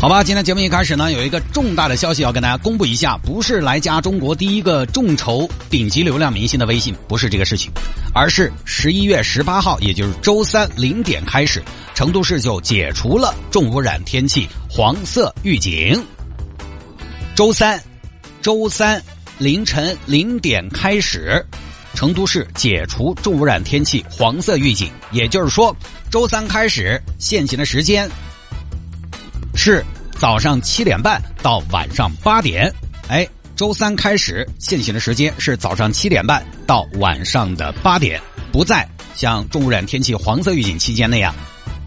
好吧，今天节目一开始呢，有一个重大的消息要跟大家公布一下，不是来加中国第一个众筹顶级流量明星的微信，不是这个事情，而是十一月十八号，也就是周三零点开始，成都市就解除了重污染天气黄色预警。周三，周三凌晨零点开始，成都市解除重污染天气黄色预警，也就是说，周三开始限行的时间。是早上七点半到晚上八点，哎，周三开始限行的时间是早上七点半到晚上的八点，不再像重污染天气黄色预警期间那样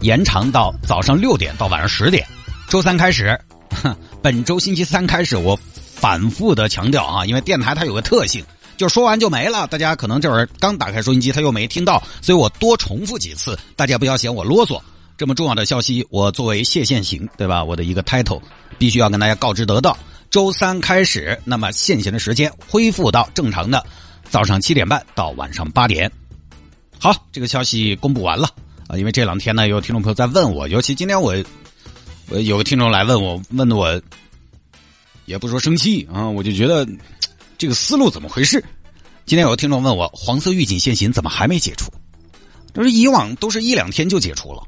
延长到早上六点到晚上十点。周三开始，本周星期三开始，我反复的强调啊，因为电台它有个特性，就说完就没了，大家可能这会儿刚打开收音机，他又没听到，所以我多重复几次，大家不要嫌我啰嗦。这么重要的消息，我作为谢限行，对吧？我的一个 title，必须要跟大家告知得到。周三开始，那么限行的时间恢复到正常的早上七点半到晚上八点。好，这个消息公布完了啊！因为这两天呢，有听众朋友在问我，尤其今天我，我有个听众来问我，问的我也不说生气啊，我就觉得这个思路怎么回事？今天有个听众问我，黄色预警限行怎么还没解除？就是以往都是一两天就解除了。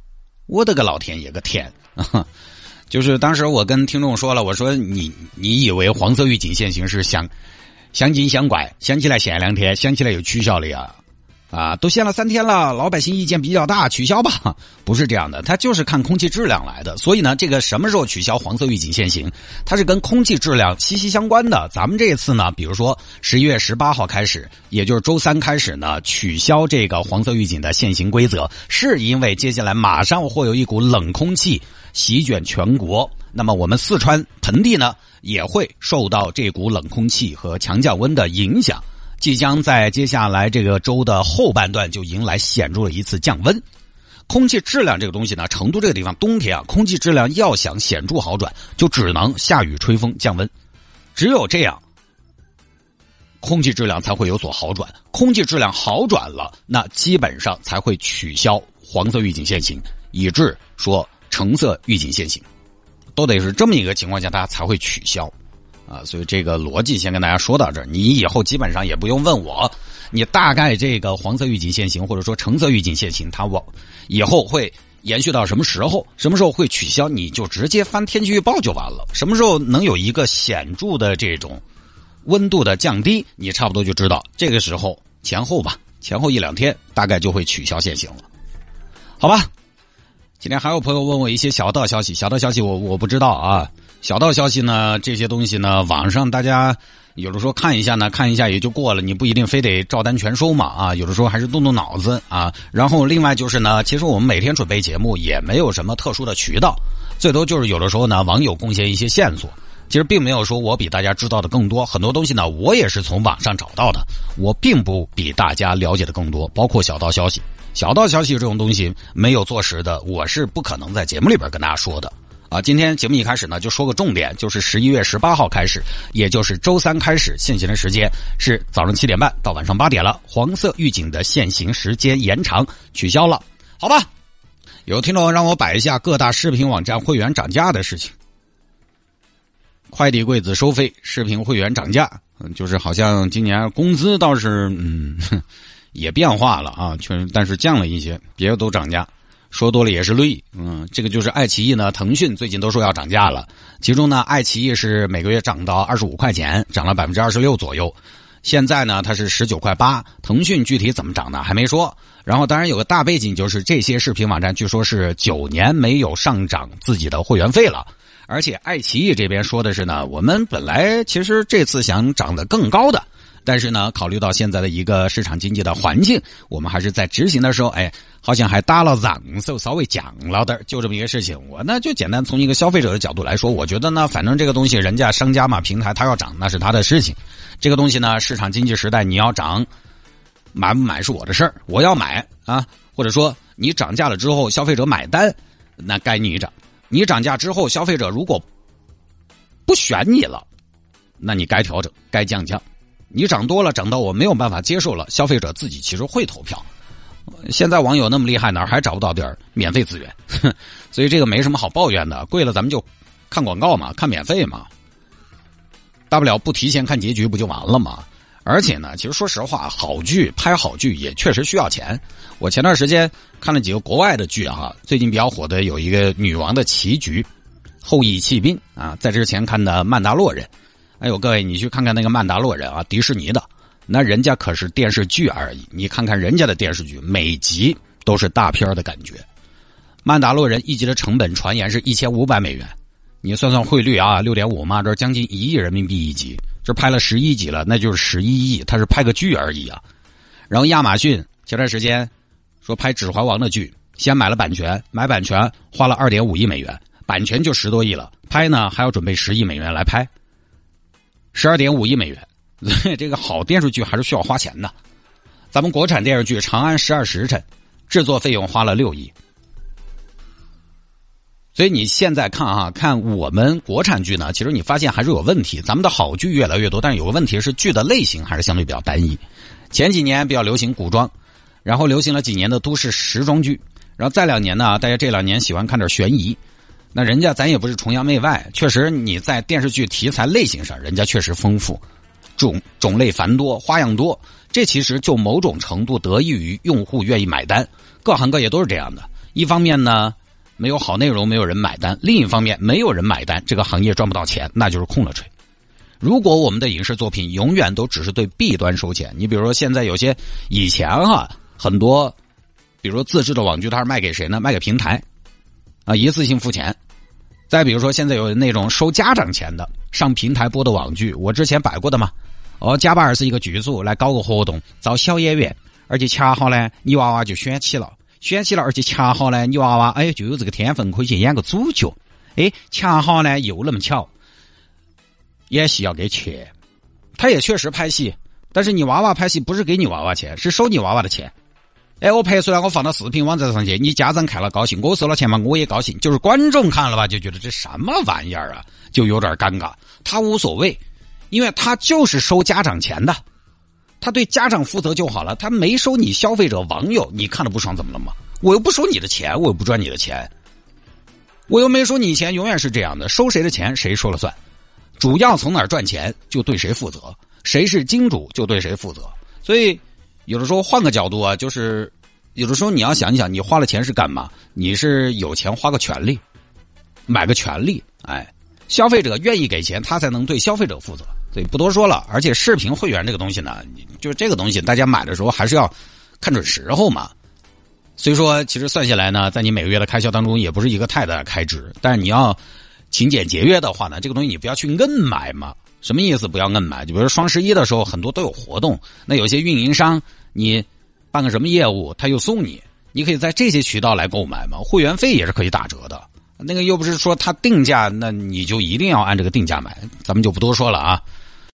我的个老天爷个天啊！就是当时我跟听众说了，我说你你以为黄色预警限行是相相亲相怪，想起来限两天，想起来又取消了呀？啊，都限了三天了，老百姓意见比较大，取消吧？不是这样的，它就是看空气质量来的。所以呢，这个什么时候取消黄色预警限行，它是跟空气质量息息相关的。咱们这次呢，比如说十一月十八号开始，也就是周三开始呢，取消这个黄色预警的限行规则，是因为接下来马上会有一股冷空气席卷全国，那么我们四川盆地呢，也会受到这股冷空气和强降温的影响。即将在接下来这个周的后半段就迎来显著的一次降温，空气质量这个东西呢，成都这个地方冬天啊，空气质量要想显著好转，就只能下雨、吹风、降温，只有这样，空气质量才会有所好转。空气质量好转了，那基本上才会取消黄色预警限行，以致说橙色预警限行，都得是这么一个情况下，大家才会取消。啊，所以这个逻辑先跟大家说到这儿，你以后基本上也不用问我，你大概这个黄色预警限行或者说橙色预警限行，它往以后会延续到什么时候，什么时候会取消，你就直接翻天气预报就完了。什么时候能有一个显著的这种温度的降低，你差不多就知道这个时候前后吧，前后一两天大概就会取消限行了，好吧？今天还有朋友问我一些小道消息，小道消息我我不知道啊。小道消息呢，这些东西呢，网上大家有的时候看一下呢，看一下也就过了，你不一定非得照单全收嘛啊。有的时候还是动动脑子啊。然后另外就是呢，其实我们每天准备节目也没有什么特殊的渠道，最多就是有的时候呢，网友贡献一些线索，其实并没有说我比大家知道的更多。很多东西呢，我也是从网上找到的，我并不比大家了解的更多。包括小道消息，小道消息这种东西没有坐实的，我是不可能在节目里边跟大家说的。啊，今天节目一开始呢，就说个重点，就是十一月十八号开始，也就是周三开始，限行的时间是早上七点半到晚上八点了。黄色预警的限行时间延长取消了，好吧？有听众让我摆一下各大视频网站会员涨价的事情，快递柜子收费，视频会员涨价，嗯，就是好像今年工资倒是嗯也变化了啊，确实，但是降了一些，别的都涨价。说多了也是累，嗯，这个就是爱奇艺呢，腾讯最近都说要涨价了。其中呢，爱奇艺是每个月涨到二十五块钱，涨了百分之二十六左右。现在呢，它是十九块八。腾讯具体怎么涨呢？还没说。然后当然有个大背景，就是这些视频网站据说是九年没有上涨自己的会员费了。而且爱奇艺这边说的是呢，我们本来其实这次想涨得更高的。但是呢，考虑到现在的一个市场经济的环境，我们还是在执行的时候，哎，好像还搭了让手，稍微降了点就这么一个事情。我呢就简单从一个消费者的角度来说，我觉得呢，反正这个东西人家商家嘛，平台他要涨那是他的事情。这个东西呢，市场经济时代你要涨，买不买是我的事儿，我要买啊，或者说你涨价了之后，消费者买单，那该你涨。你涨价之后，消费者如果不选你了，那你该调整，该降价。你涨多了，涨到我没有办法接受了，消费者自己其实会投票。现在网友那么厉害，哪还找不到点儿免费资源？所以这个没什么好抱怨的。贵了咱们就看广告嘛，看免费嘛，大不了不提前看结局不就完了吗？而且呢，其实说实话，好剧拍好剧也确实需要钱。我前段时间看了几个国外的剧啊，最近比较火的有一个《女王的棋局》，后羿弃兵啊，在之前看的《曼达洛人》。哎呦，各位，你去看看那个《曼达洛人》啊，迪士尼的，那人家可是电视剧而已。你看看人家的电视剧，每集都是大片的感觉。《曼达洛人》一集的成本传言是一千五百美元，你算算汇率啊，六点五嘛，这将近一亿人民币一集，这拍了十一集了，那就是十一亿，他是拍个剧而已啊。然后亚马逊前段时间说拍《指环王》的剧，先买了版权，买版权花了二点五亿美元，版权就十多亿了，拍呢还要准备十亿美元来拍。十二点五亿美元，这个好电视剧还是需要花钱的。咱们国产电视剧《长安十二时辰》，制作费用花了六亿。所以你现在看啊，看我们国产剧呢，其实你发现还是有问题。咱们的好剧越来越多，但是有个问题是剧的类型还是相对比较单一。前几年比较流行古装，然后流行了几年的都市时装剧，然后再两年呢，大家这两年喜欢看点悬疑。那人家咱也不是崇洋媚外，确实你在电视剧题材类型上，人家确实丰富，种种类繁多，花样多。这其实就某种程度得益于用户愿意买单，各行各业都是这样的。一方面呢，没有好内容，没有人买单；另一方面，没有人买单，这个行业赚不到钱，那就是空了吹。如果我们的影视作品永远都只是对弊端收钱，你比如说现在有些以前哈很多，比如说自制的网剧，它是卖给谁呢？卖给平台，啊，一次性付钱。再比如说，现在有那种收家长钱的上平台播的网剧，我之前摆过的嘛。哦，加巴尔是一个剧组来搞个活动，招小演员，而且恰好呢，你娃娃就选起了，选起了，而且恰好呢，你娃娃哎就有这个天分，可以去演个主角。哎，恰好呢又那么巧，演戏要给钱，他也确实拍戏，但是你娃娃拍戏不是给你娃娃钱，是收你娃娃的钱。哎，我拍出来，我放到视频网站上去，你家长看了高兴，我收了钱嘛，我也高兴。就是观众看了吧，就觉得这什么玩意儿啊，就有点尴尬。他无所谓，因为他就是收家长钱的，他对家长负责就好了。他没收你消费者网友，你看了不爽怎么了吗？我又不收你的钱，我又不赚你的钱，我又没收你钱，永远是这样的，收谁的钱谁说了算。主要从哪儿赚钱就对谁负责，谁是金主就对谁负责。所以。有的时候换个角度啊，就是有的时候你要想一想，你花了钱是干嘛？你是有钱花个权利，买个权利，哎，消费者愿意给钱，他才能对消费者负责。所以不多说了。而且视频会员这个东西呢，就这个东西，大家买的时候还是要看准时候嘛。所以说，其实算下来呢，在你每个月的开销当中，也不是一个太大的开支。但是你要勤俭节约的话呢，这个东西你不要去硬买嘛。什么意思？不要硬买。就比如双十一的时候，很多都有活动。那有些运营商，你办个什么业务，他又送你，你可以在这些渠道来购买嘛。会员费也是可以打折的。那个又不是说他定价，那你就一定要按这个定价买。咱们就不多说了啊。